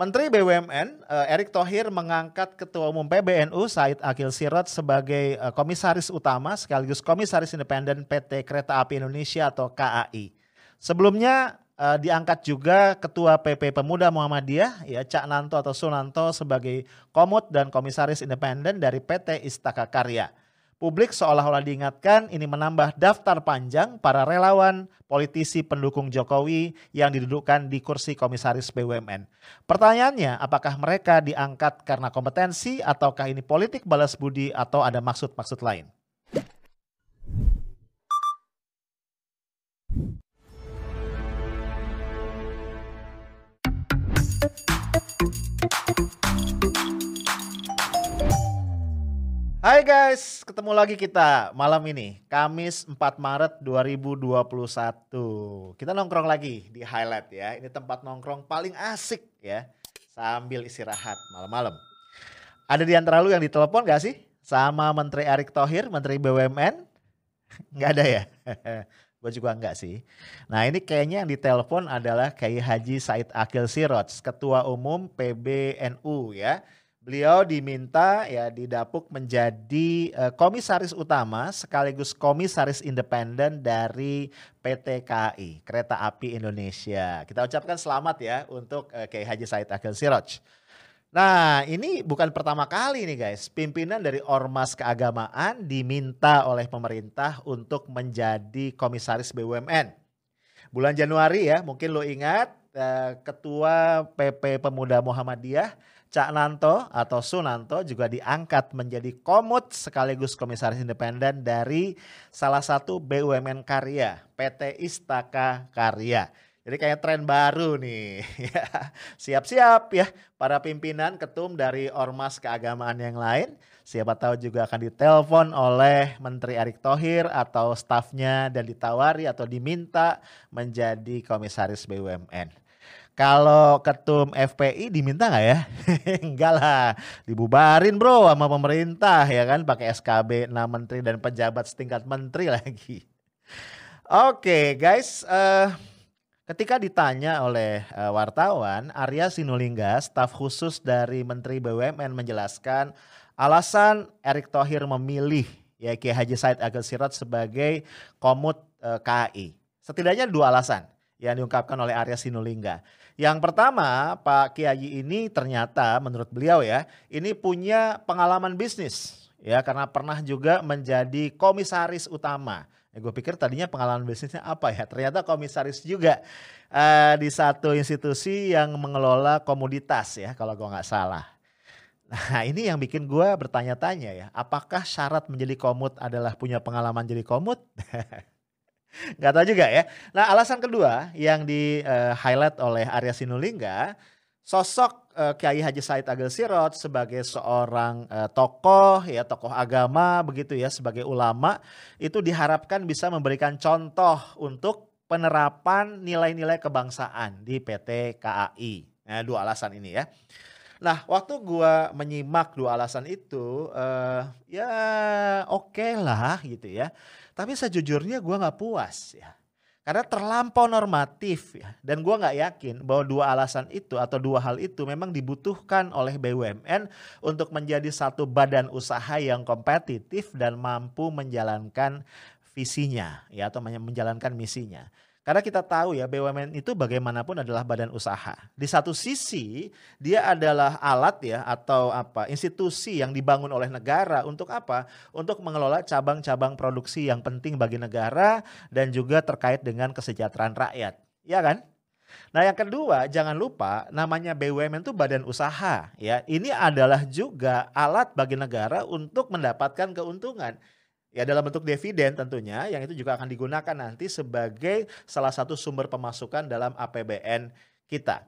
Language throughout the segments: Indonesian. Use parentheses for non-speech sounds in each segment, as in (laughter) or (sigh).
Menteri BUMN uh, Erick Thohir mengangkat Ketua Umum PBNU Said Akil Sirot sebagai uh, komisaris utama sekaligus komisaris independen PT Kereta Api Indonesia atau KAI. Sebelumnya uh, diangkat juga Ketua PP Pemuda Muhammadiyah ya Cak Nanto atau Sunanto sebagai komut dan komisaris independen dari PT Istaka Karya. Publik seolah-olah diingatkan ini menambah daftar panjang para relawan, politisi pendukung Jokowi yang didudukkan di kursi komisaris BUMN. Pertanyaannya, apakah mereka diangkat karena kompetensi ataukah ini politik balas budi atau ada maksud-maksud lain? Hai guys, ketemu lagi kita malam ini, Kamis 4 Maret 2021. Kita nongkrong lagi di Highlight ya. Ini tempat nongkrong paling asik ya, sambil istirahat malam-malam. Ada di antara lu yang ditelepon gak sih? Sama Menteri Erick Thohir, Menteri BUMN? (laughs) Nggak ada ya? (laughs) Gue juga enggak sih. Nah ini kayaknya yang ditelepon adalah Kiai Haji Said Akil Sirot, Ketua Umum PBNU ya Beliau diminta ya didapuk menjadi uh, komisaris utama sekaligus komisaris independen dari PT KAI, Kereta Api Indonesia. Kita ucapkan selamat ya untuk uh, Kiai Haji Said Akhil Siroj. Nah ini bukan pertama kali nih guys, pimpinan dari Ormas Keagamaan diminta oleh pemerintah untuk menjadi komisaris BUMN. Bulan Januari ya, mungkin lo ingat uh, Ketua PP Pemuda Muhammadiyah Cak Nanto atau Sunanto juga diangkat menjadi komut sekaligus komisaris independen dari salah satu BUMN karya PT Istaka Karya. Jadi kayak tren baru nih. (laughs) Siap-siap ya para pimpinan ketum dari ormas keagamaan yang lain. Siapa tahu juga akan ditelepon oleh Menteri Erick Thohir atau stafnya dan ditawari atau diminta menjadi komisaris BUMN. Kalau ketum FPI diminta nggak ya? (laughs) Enggak lah, dibubarin bro sama pemerintah ya kan pakai SKB 6 menteri dan pejabat setingkat menteri (laughs) lagi. Oke okay, guys, uh, ketika ditanya oleh uh, wartawan, Arya Sinulinga, staf khusus dari Menteri BUMN menjelaskan alasan Erick Thohir memilih ya Kiai Haji Said Agil Sirot sebagai komut uh, eh, KAI. Setidaknya dua alasan yang diungkapkan oleh Arya Sinulinga. Yang pertama, Pak Kiai ini ternyata menurut beliau ya, ini punya pengalaman bisnis ya karena pernah juga menjadi komisaris utama. Ya, gue pikir tadinya pengalaman bisnisnya apa ya? Ternyata komisaris juga uh, di satu institusi yang mengelola komoditas ya kalau gue nggak salah. Nah ini yang bikin gue bertanya-tanya ya, apakah syarat menjadi komut adalah punya pengalaman jadi komut? (laughs) Gak tahu juga ya. Nah alasan kedua yang di uh, highlight oleh Arya Sinulinga, sosok uh, Kiai Haji Said Agil Sirot sebagai seorang uh, tokoh ya tokoh agama begitu ya sebagai ulama itu diharapkan bisa memberikan contoh untuk penerapan nilai-nilai kebangsaan di PT KAI. Nah, dua alasan ini ya. Nah, waktu gua menyimak dua alasan itu, uh, ya oke okay lah gitu ya. Tapi sejujurnya gue nggak puas ya. Karena terlampau normatif ya. Dan gue nggak yakin bahwa dua alasan itu atau dua hal itu memang dibutuhkan oleh BUMN untuk menjadi satu badan usaha yang kompetitif dan mampu menjalankan visinya ya atau menjalankan misinya. Karena kita tahu ya BUMN itu bagaimanapun adalah badan usaha. Di satu sisi dia adalah alat ya atau apa institusi yang dibangun oleh negara untuk apa? Untuk mengelola cabang-cabang produksi yang penting bagi negara dan juga terkait dengan kesejahteraan rakyat. Ya kan? Nah yang kedua jangan lupa namanya BUMN itu badan usaha ya. Ini adalah juga alat bagi negara untuk mendapatkan keuntungan. Ya dalam bentuk dividen tentunya yang itu juga akan digunakan nanti sebagai salah satu sumber pemasukan dalam APBN kita.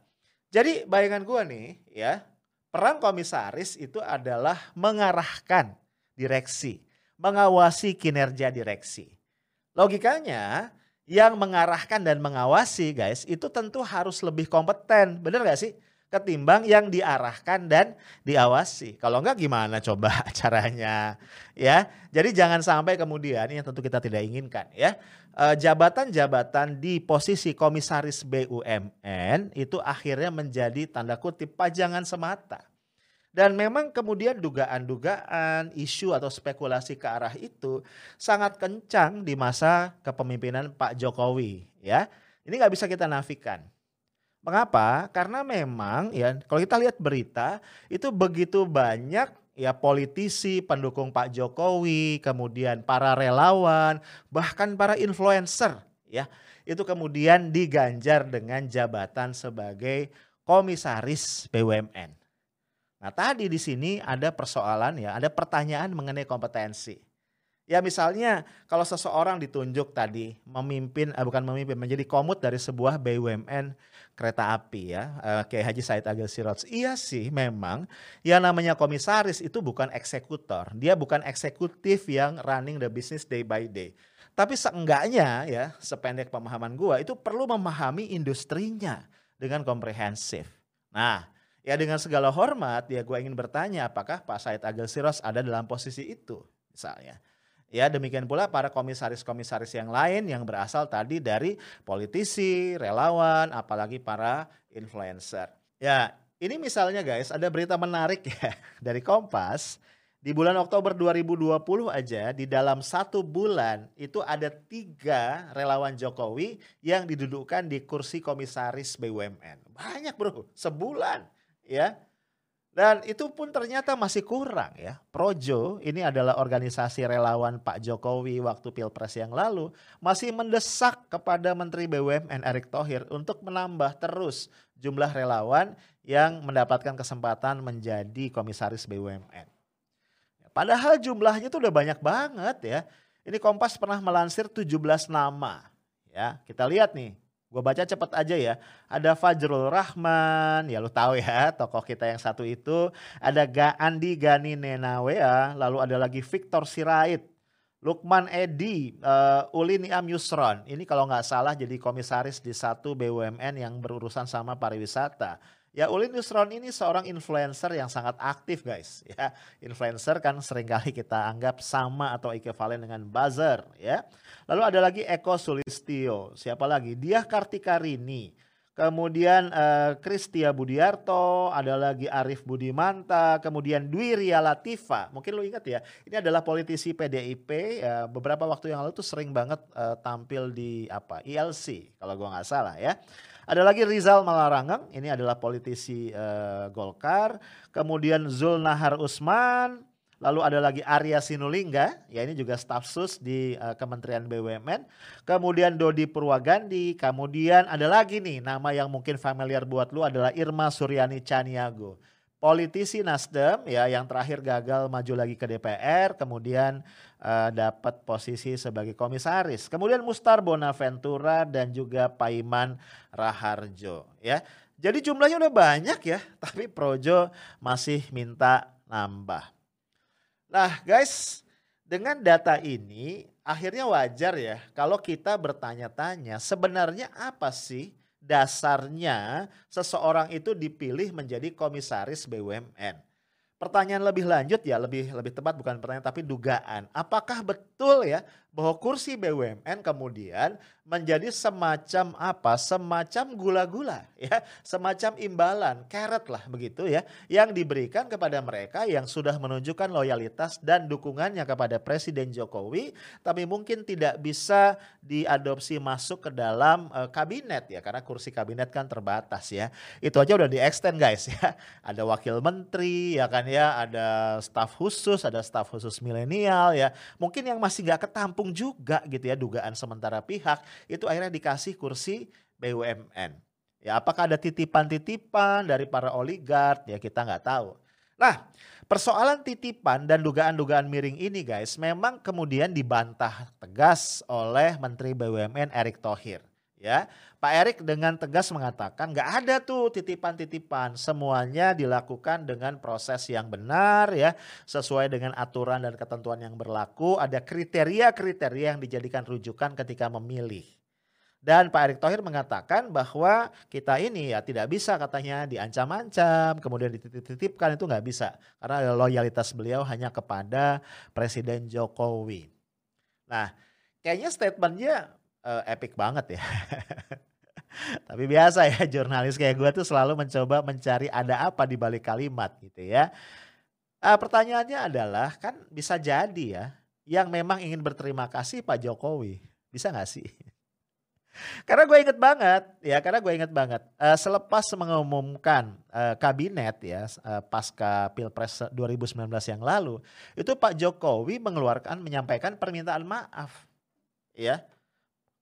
Jadi bayangan gue nih ya, peran komisaris itu adalah mengarahkan direksi, mengawasi kinerja direksi. Logikanya yang mengarahkan dan mengawasi guys itu tentu harus lebih kompeten, bener gak sih? Ketimbang yang diarahkan dan diawasi. Kalau enggak gimana coba (laughs) caranya ya. Jadi jangan sampai kemudian yang tentu kita tidak inginkan ya. Eh, jabatan-jabatan di posisi komisaris BUMN itu akhirnya menjadi tanda kutip pajangan semata. Dan memang kemudian dugaan-dugaan, isu atau spekulasi ke arah itu sangat kencang di masa kepemimpinan Pak Jokowi ya. Ini nggak bisa kita nafikan. Mengapa? Karena memang ya kalau kita lihat berita itu begitu banyak ya politisi, pendukung Pak Jokowi, kemudian para relawan, bahkan para influencer ya. Itu kemudian diganjar dengan jabatan sebagai komisaris BUMN. Nah, tadi di sini ada persoalan ya, ada pertanyaan mengenai kompetensi. Ya misalnya kalau seseorang ditunjuk tadi memimpin, eh, bukan memimpin, menjadi komut dari sebuah BUMN kereta api ya, uh, kayak Haji Said Agil Sirot. Iya sih memang yang namanya komisaris itu bukan eksekutor. Dia bukan eksekutif yang running the business day by day. Tapi seenggaknya ya, sependek pemahaman gua itu perlu memahami industrinya dengan komprehensif. Nah, ya dengan segala hormat ya gua ingin bertanya apakah Pak Said Agil Siros ada dalam posisi itu misalnya. Ya demikian pula para komisaris-komisaris yang lain yang berasal tadi dari politisi, relawan, apalagi para influencer. Ya ini misalnya guys ada berita menarik ya (laughs) dari Kompas. Di bulan Oktober 2020 aja di dalam satu bulan itu ada tiga relawan Jokowi yang didudukkan di kursi komisaris BUMN. Banyak bro, sebulan ya. Dan itu pun ternyata masih kurang ya. Projo ini adalah organisasi relawan Pak Jokowi waktu Pilpres yang lalu masih mendesak kepada Menteri BUMN Erick Thohir untuk menambah terus jumlah relawan yang mendapatkan kesempatan menjadi komisaris BUMN. Padahal jumlahnya itu udah banyak banget ya. Ini Kompas pernah melansir 17 nama. Ya, kita lihat nih Gue baca cepet aja ya. Ada Fajrul Rahman, ya lu tahu ya (laughs) tokoh kita yang satu itu. Ada Ga Andi Gani Nenawea, lalu ada lagi Victor Sirait. Lukman Edi, uh, Uli Niam Yusron. Ini kalau nggak salah jadi komisaris di satu BUMN yang berurusan sama pariwisata. Ya Ulin Yusron ini seorang influencer yang sangat aktif guys ya. Influencer kan sering kali kita anggap sama atau equivalent dengan buzzer ya. Lalu ada lagi Eko Sulistio, siapa lagi? Dia Kartikarini. Kemudian uh, Kristia Budiarto, ada lagi Arif Budimanta, kemudian Dwi Ria Latifa. Mungkin lo ingat ya, ini adalah politisi PDIP. Ya, beberapa waktu yang lalu tuh sering banget uh, tampil di apa ILC kalau gua nggak salah ya. Ada lagi Rizal Malarangeng, ini adalah politisi uh, Golkar. Kemudian Zulnahar Usman, lalu ada lagi Arya Sinulinga, ya ini juga staf sus di uh, Kementerian BUMN. Kemudian Dodi Purwagandi, kemudian ada lagi nih nama yang mungkin familiar buat lu adalah Irma Suryani Caniago politisi Nasdem ya yang terakhir gagal maju lagi ke DPR kemudian uh, dapat posisi sebagai komisaris. Kemudian Mustar Bonaventura dan juga Paiman Raharjo ya. Jadi jumlahnya udah banyak ya, tapi Projo masih minta nambah. Nah, guys, dengan data ini akhirnya wajar ya kalau kita bertanya-tanya sebenarnya apa sih dasarnya seseorang itu dipilih menjadi komisaris BUMN. Pertanyaan lebih lanjut ya, lebih lebih tepat bukan pertanyaan tapi dugaan. Apakah betul ya bahwa kursi BUMN kemudian menjadi semacam apa? Semacam gula-gula ya, semacam imbalan, carrot lah begitu ya, yang diberikan kepada mereka yang sudah menunjukkan loyalitas dan dukungannya kepada Presiden Jokowi, tapi mungkin tidak bisa diadopsi masuk ke dalam uh, kabinet ya, karena kursi kabinet kan terbatas ya. Itu aja udah di extend guys ya. Ada wakil menteri ya kan ya, ada staf khusus, ada staf khusus milenial ya. Mungkin yang masih nggak ketampung dikepung juga gitu ya dugaan sementara pihak itu akhirnya dikasih kursi BUMN. Ya apakah ada titipan-titipan dari para oligark ya kita nggak tahu. Nah persoalan titipan dan dugaan-dugaan miring ini guys memang kemudian dibantah tegas oleh Menteri BUMN Erick Thohir. Ya, Pak Erik dengan tegas mengatakan nggak ada tuh titipan-titipan, semuanya dilakukan dengan proses yang benar ya, sesuai dengan aturan dan ketentuan yang berlaku, ada kriteria-kriteria yang dijadikan rujukan ketika memilih. Dan Pak Erick Thohir mengatakan bahwa kita ini ya tidak bisa katanya diancam-ancam, kemudian dititip-titipkan itu nggak bisa. Karena loyalitas beliau hanya kepada Presiden Jokowi. Nah kayaknya statementnya uh, epic banget ya. (laughs) Tapi biasa ya (laughs) jurnalis kayak gue tuh selalu mencoba mencari ada apa di balik kalimat gitu ya. Uh, pertanyaannya adalah kan bisa jadi ya yang memang ingin berterima kasih Pak Jokowi. Bisa gak sih? (laughs) Karena gue inget banget, ya karena gue inget banget. Uh, selepas mengumumkan uh, kabinet ya uh, pasca pilpres 2019 yang lalu, itu Pak Jokowi mengeluarkan menyampaikan permintaan maaf, ya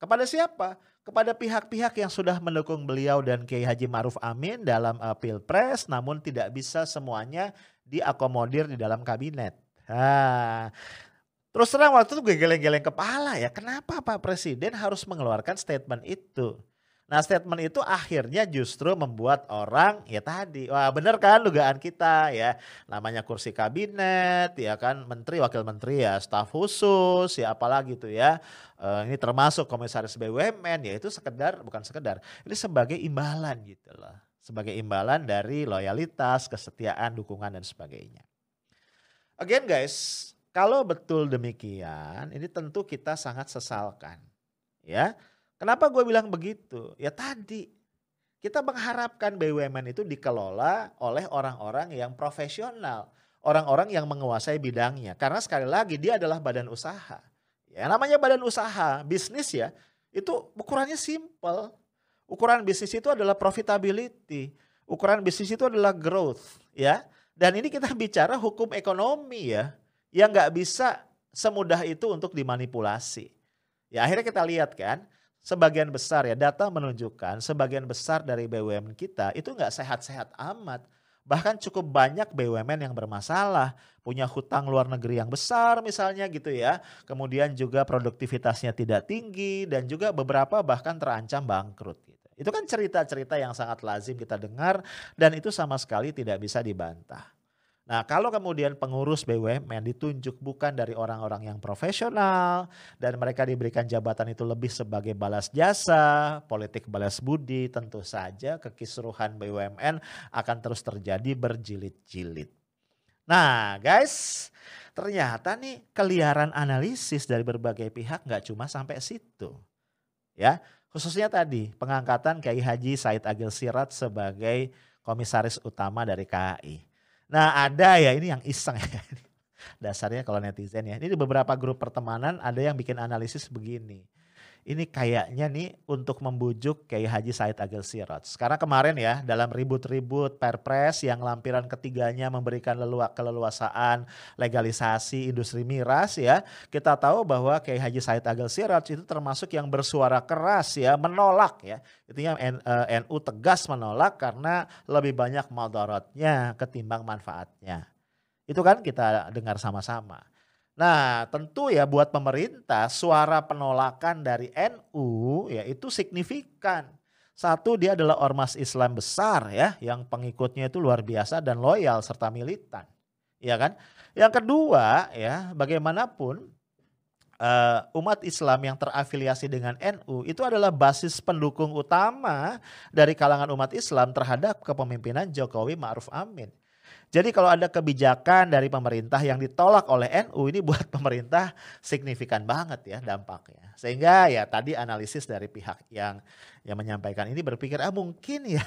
kepada siapa? Kepada pihak-pihak yang sudah mendukung beliau dan Kiai Haji Maruf Amin dalam uh, pilpres, namun tidak bisa semuanya diakomodir di dalam kabinet. Nah, Terus terang waktu itu gue geleng-geleng kepala ya, kenapa Pak Presiden harus mengeluarkan statement itu? Nah statement itu akhirnya justru membuat orang ya tadi, wah bener kan dugaan kita ya, namanya kursi kabinet ya kan, menteri, wakil menteri ya, staf khusus ya apalagi tuh ya, uh, ini termasuk komisaris BUMN ya itu sekedar, bukan sekedar, ini sebagai imbalan gitu loh. Sebagai imbalan dari loyalitas, kesetiaan, dukungan dan sebagainya. Again guys, kalau betul demikian, ini tentu kita sangat sesalkan. Ya, kenapa gue bilang begitu? Ya tadi kita mengharapkan BUMN itu dikelola oleh orang-orang yang profesional, orang-orang yang menguasai bidangnya. Karena sekali lagi dia adalah badan usaha. Ya namanya badan usaha, bisnis ya, itu ukurannya simple. Ukuran bisnis itu adalah profitability. Ukuran bisnis itu adalah growth, ya. Dan ini kita bicara hukum ekonomi ya yang nggak bisa semudah itu untuk dimanipulasi. Ya akhirnya kita lihat kan, sebagian besar ya data menunjukkan sebagian besar dari BUMN kita itu nggak sehat-sehat amat. Bahkan cukup banyak BUMN yang bermasalah, punya hutang luar negeri yang besar misalnya gitu ya. Kemudian juga produktivitasnya tidak tinggi dan juga beberapa bahkan terancam bangkrut gitu. Itu kan cerita-cerita yang sangat lazim kita dengar dan itu sama sekali tidak bisa dibantah. Nah, kalau kemudian pengurus BUMN ditunjuk bukan dari orang-orang yang profesional dan mereka diberikan jabatan itu lebih sebagai balas jasa, politik balas budi, tentu saja kekisruhan BUMN akan terus terjadi berjilid-jilid. Nah, guys, ternyata nih keliaran analisis dari berbagai pihak nggak cuma sampai situ. Ya, khususnya tadi pengangkatan Kiai Haji Said Agil Sirat sebagai komisaris utama dari KAI. Nah ada ya ini yang iseng ya. (laughs) Dasarnya kalau netizen ya. Ini beberapa grup pertemanan ada yang bikin analisis begini ini kayaknya nih untuk membujuk Kiai Haji Said Agil Sirot. Karena kemarin ya dalam ribut-ribut perpres yang lampiran ketiganya memberikan leluak keleluasaan legalisasi industri miras ya. Kita tahu bahwa Kiai Haji Said Agil Sirot itu termasuk yang bersuara keras ya menolak ya. Intinya NU eh, tegas menolak karena lebih banyak madaratnya ketimbang manfaatnya. Itu kan kita dengar sama-sama. Nah tentu ya buat pemerintah suara penolakan dari NU ya itu signifikan. Satu dia adalah ormas Islam besar ya yang pengikutnya itu luar biasa dan loyal serta militan. Ya kan? Yang kedua ya bagaimanapun uh, umat Islam yang terafiliasi dengan NU itu adalah basis pendukung utama dari kalangan umat Islam terhadap kepemimpinan Jokowi Ma'ruf Amin. Jadi kalau ada kebijakan dari pemerintah yang ditolak oleh NU ini buat (laughs) pemerintah signifikan banget ya dampaknya. Sehingga ya tadi analisis dari pihak yang yang menyampaikan ini berpikir ah mungkin ya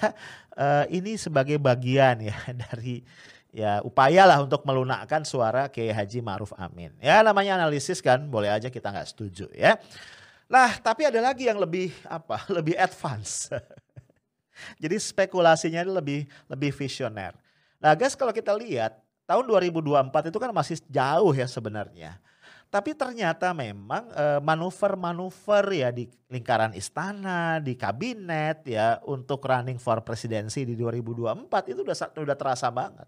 uh, (laughs) ini sebagai bagian ya (laughs) dari ya upaya lah untuk melunakkan suara Kiai Haji Ma'ruf Amin. Ya namanya analisis kan boleh aja kita nggak setuju ya. Nah tapi ada lagi yang lebih apa lebih advance. Jadi spekulasinya lebih lebih visioner. Nah guys kalau kita lihat tahun 2024 itu kan masih jauh ya sebenarnya. Tapi ternyata memang eh, manuver-manuver ya di lingkaran istana, di kabinet ya untuk running for presidensi di 2024 itu udah udah terasa banget.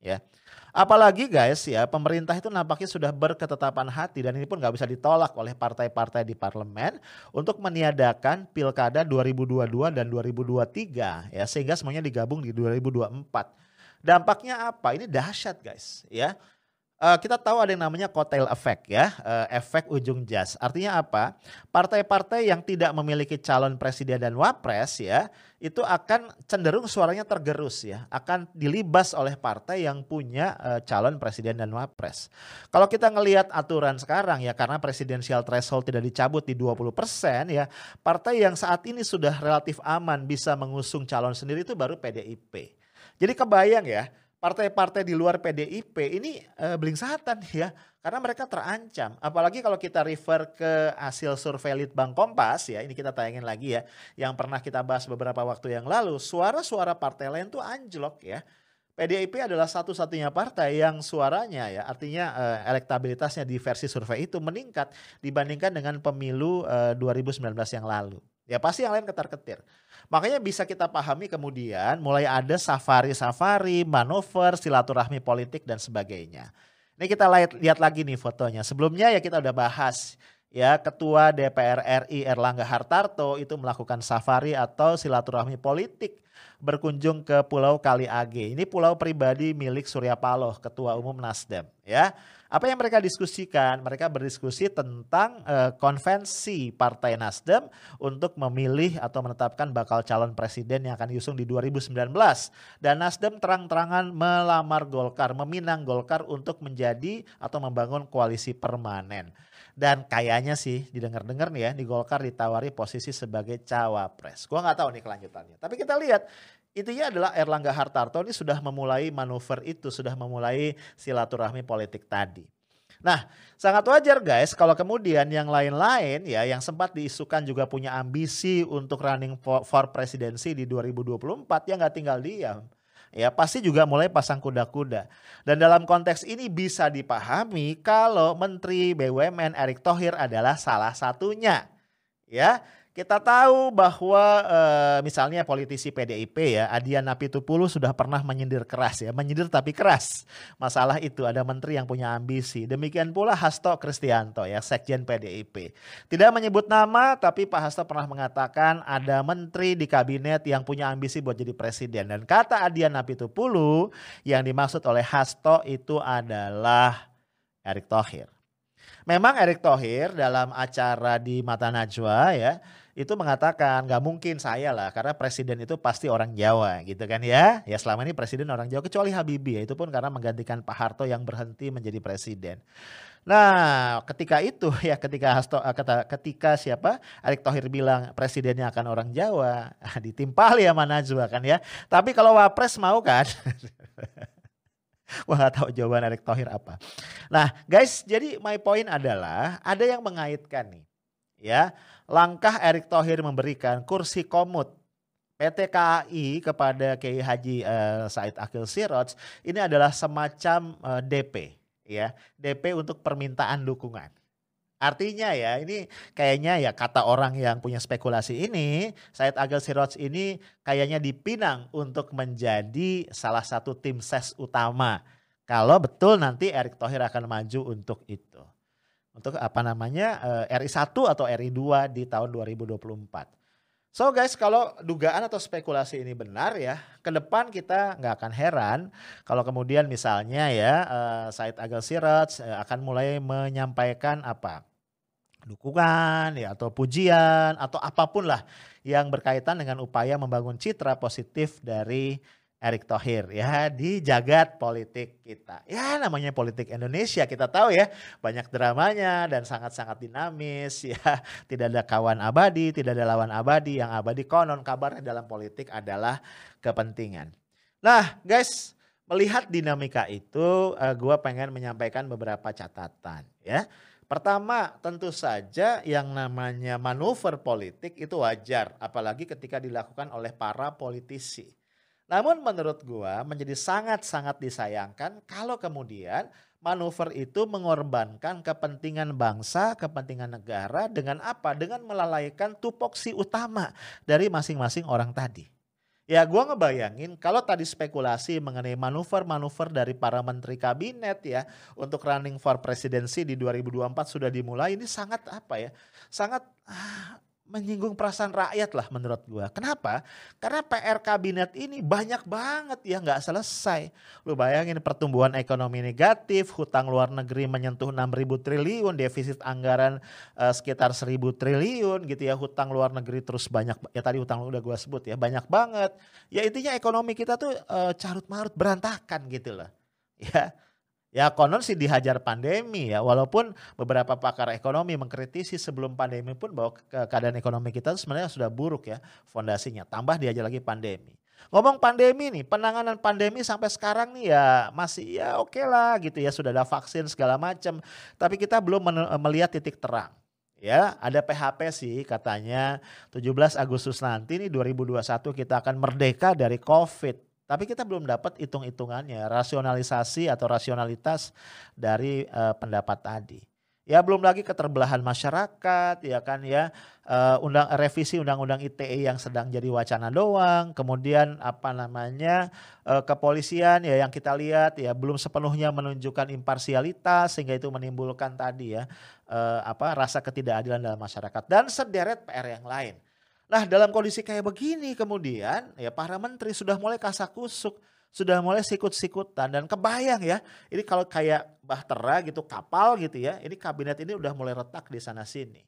Ya. Apalagi guys ya pemerintah itu nampaknya sudah berketetapan hati dan ini pun nggak bisa ditolak oleh partai-partai di parlemen untuk meniadakan pilkada 2022 dan 2023 ya sehingga semuanya digabung di 2024. Dampaknya apa? Ini dahsyat guys ya. uh, kita tahu ada yang namanya kotel effect ya, uh, efek ujung jas. Artinya apa? Partai-partai yang tidak memiliki calon presiden dan wapres ya, itu akan cenderung suaranya tergerus ya, akan dilibas oleh partai yang punya uh, calon presiden dan wapres. Kalau kita ngelihat aturan sekarang ya, karena presidensial threshold tidak dicabut di 20% ya, partai yang saat ini sudah relatif aman bisa mengusung calon sendiri itu baru PDIP. Jadi kebayang ya, partai-partai di luar PDIP ini uh, belingsatan (laughs) ya karena mereka terancam. Apalagi kalau kita refer ke hasil survei Litbang Kompas ya ini kita tayangin lagi ya yang pernah kita bahas beberapa waktu yang lalu suara-suara partai lain tuh anjlok ya. PDIP adalah satu-satunya partai yang suaranya ya artinya uh, elektabilitasnya di versi survei itu meningkat dibandingkan dengan pemilu uh, eh, 2019 yang lalu ya pasti yang lain ketar-ketir Makanya bisa kita pahami kemudian mulai ada safari-safari, manuver, silaturahmi politik dan sebagainya. Ini kita lihat, lagi nih fotonya. Sebelumnya ya kita udah bahas ya Ketua DPR RI Erlangga Hartarto itu melakukan safari atau silaturahmi politik berkunjung ke Pulau Kali Age. Ini pulau pribadi milik Surya Paloh, Ketua Umum Nasdem ya. Apa yang mereka diskusikan? Mereka berdiskusi tentang uh, konvensi Partai Nasdem untuk memilih atau menetapkan bakal calon presiden yang akan diusung di 2019. Dan Nasdem terang-terangan melamar Golkar, meminang Golkar untuk menjadi atau membangun koalisi permanen. Dan kayaknya sih didengar-dengar nih ya di Golkar ditawari posisi sebagai cawapres. Gua nggak tahu nih kelanjutannya. Tapi kita lihat Intinya adalah Erlangga Hartarto ini sudah memulai manuver itu, sudah memulai silaturahmi politik tadi. Nah, sangat wajar guys kalau kemudian yang lain-lain ya yang sempat diisukan juga punya ambisi untuk running for, for presidency di 2024 ya nggak tinggal diam. Ya pasti juga mulai pasang kuda-kuda. Dan dalam konteks ini bisa dipahami kalau Menteri BUMN Erick Thohir adalah salah satunya. Ya, kita tahu bahwa e, misalnya politisi PDIP ya, Adian Napitupulu sudah pernah menyindir keras ya, menyindir tapi keras. Masalah itu ada menteri yang punya ambisi. Demikian pula Hasto Kristianto ya, Sekjen PDIP. Tidak menyebut nama tapi Pak Hasto pernah mengatakan ada menteri di kabinet yang punya ambisi buat jadi presiden. Dan kata Adian Napitupulu yang dimaksud oleh Hasto itu adalah Erick Thohir. Memang Erick Thohir dalam acara di Mata Najwa ya itu mengatakan nggak mungkin saya lah karena presiden itu pasti orang Jawa gitu kan ya. Ya selama ini presiden orang Jawa kecuali Habibie ya itu pun karena menggantikan Pak Harto yang berhenti menjadi presiden. Nah, ketika itu (laughs) ya ketika Hasto eh, kata ketika siapa Erick Thohir bilang presidennya akan orang Jawa, (laughs) ditimpal ya Najwa kan ya. Tapi kalau Wapres mau kan? (laughs) (laughs) Wah gak tahu jawaban Erick Thohir apa. Nah guys jadi my point adalah ada yang mengaitkan nih ya. Langkah Erick Thohir memberikan kursi komut PT KAI kepada Kiai Haji uh, Said Akil Siroj ini adalah semacam uh, eh, DP ya. DP untuk permintaan dukungan Artinya ya ini kayaknya ya kata orang yang punya spekulasi ini Said Akil Siroj ini kayaknya dipinang untuk menjadi salah satu tim ses utama. Kalau betul nanti Erick Thohir akan maju untuk itu. Untuk apa namanya eh, RI 1 atau RI 2 di tahun 2024. So guys, kalau dugaan atau spekulasi ini benar ya, ke depan kita nggak akan heran kalau kemudian misalnya ya uh, Said Agil Siraj uh, akan mulai menyampaikan apa dukungan ya atau pujian atau apa pun lah yang berkaitan dengan upaya membangun citra positif dari Erick Thohir ya di jagat politik kita. Ya namanya politik Indonesia kita tahu ya banyak dramanya dan sangat-sangat dinamis (laughs) ya. Tidak ada kawan abadi, tidak ada lawan abadi. Yang abadi konon kabarnya dalam politik adalah kepentingan. Nah guys melihat dinamika itu eh, gue pengen menyampaikan beberapa catatan ya. Pertama, tentu saja yang namanya manuver politik itu wajar, apalagi ketika dilakukan oleh para politisi. Namun menurut gua menjadi sangat-sangat disayangkan kalau kemudian manuver itu mengorbankan kepentingan bangsa, kepentingan negara dengan apa? Dengan melalaikan tupoksi utama dari masing-masing orang tadi. Ya gua ngebayangin kalau tadi spekulasi mengenai manuver-manuver dari para menteri kabinet ya untuk running for presidency di 2024 sudah dimulai ini sangat apa ya? Sangat ah, menyinggung perasaan rakyat lah menurut gua. Kenapa? Karena PR kabinet ini banyak banget ya nggak selesai. Lu bayangin pertumbuhan ekonomi negatif, hutang luar negeri menyentuh 6.000 triliun, defisit anggaran uh, sekitar 1.000 triliun gitu ya, hutang luar negeri terus banyak ya tadi hutang udah gua sebut ya, banyak banget. Ya intinya ekonomi kita tuh uh, carut marut berantakan gitu loh. Ya Ya konon sih dihajar pandemi ya, walaupun beberapa pakar ekonomi mengkritisi sebelum pandemi pun bahwa keadaan ekonomi kita sebenarnya sudah buruk ya fondasinya, tambah dihajar lagi pandemi. Ngomong pandemi nih, penanganan pandemi sampai sekarang nih ya masih ya oke okay lah gitu ya, sudah ada vaksin segala macam, tapi kita belum melihat titik terang. Ya, ada PHP sih katanya 17 Agustus nanti nih 2021 kita akan merdeka dari Covid. Tapi kita belum dapat hitung-hitungannya, rasionalisasi atau rasionalitas dari uh, pendapat tadi. Ya belum lagi keterbelahan masyarakat, ya kan ya uh, undang revisi undang-undang ITE yang sedang jadi wacana doang, kemudian apa namanya uh, kepolisian ya yang kita lihat ya belum sepenuhnya menunjukkan imparsialitas sehingga itu menimbulkan tadi ya uh, apa rasa ketidakadilan dalam masyarakat dan sederet PR yang lain. Nah dalam kondisi kayak begini kemudian ya para menteri sudah mulai kasakusuk, sudah mulai sikut-sikutan dan kebayang ya. Ini kalau kayak bahtera gitu kapal gitu ya, ini kabinet ini udah mulai retak di sana sini.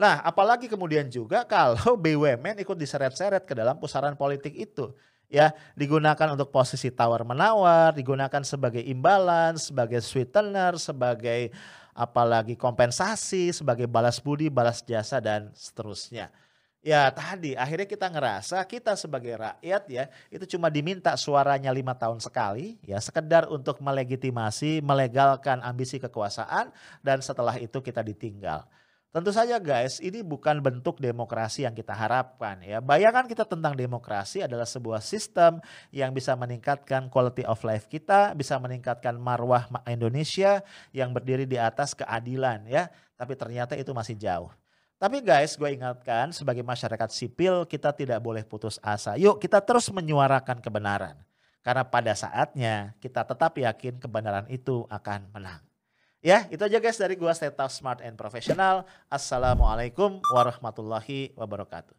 Nah apalagi kemudian juga (laughs) kalau BUMN ikut diseret-seret ke dalam pusaran politik itu ya digunakan untuk posisi tawar menawar, digunakan sebagai imbalan, sebagai sweetener, sebagai apalagi kompensasi, sebagai balas budi, balas jasa dan seterusnya. Ya tadi akhirnya kita ngerasa kita sebagai rakyat ya itu cuma diminta suaranya lima tahun sekali ya sekedar untuk melegitimasi melegalkan ambisi kekuasaan dan setelah itu kita ditinggal. Tentu saja guys ini bukan bentuk demokrasi yang kita harapkan ya. Bayangan kita tentang demokrasi adalah sebuah sistem yang bisa meningkatkan quality of life kita, bisa meningkatkan marwah Indonesia yang berdiri di atas keadilan ya. Tapi ternyata itu masih jauh. Tapi guys, gue ingatkan sebagai masyarakat sipil kita tidak boleh putus asa. Yuk kita terus menyuarakan kebenaran. Karena pada saatnya kita tetap yakin kebenaran itu akan menang. Ya, itu aja guys dari gue Stay Smart and Professional. Assalamualaikum warahmatullahi wabarakatuh.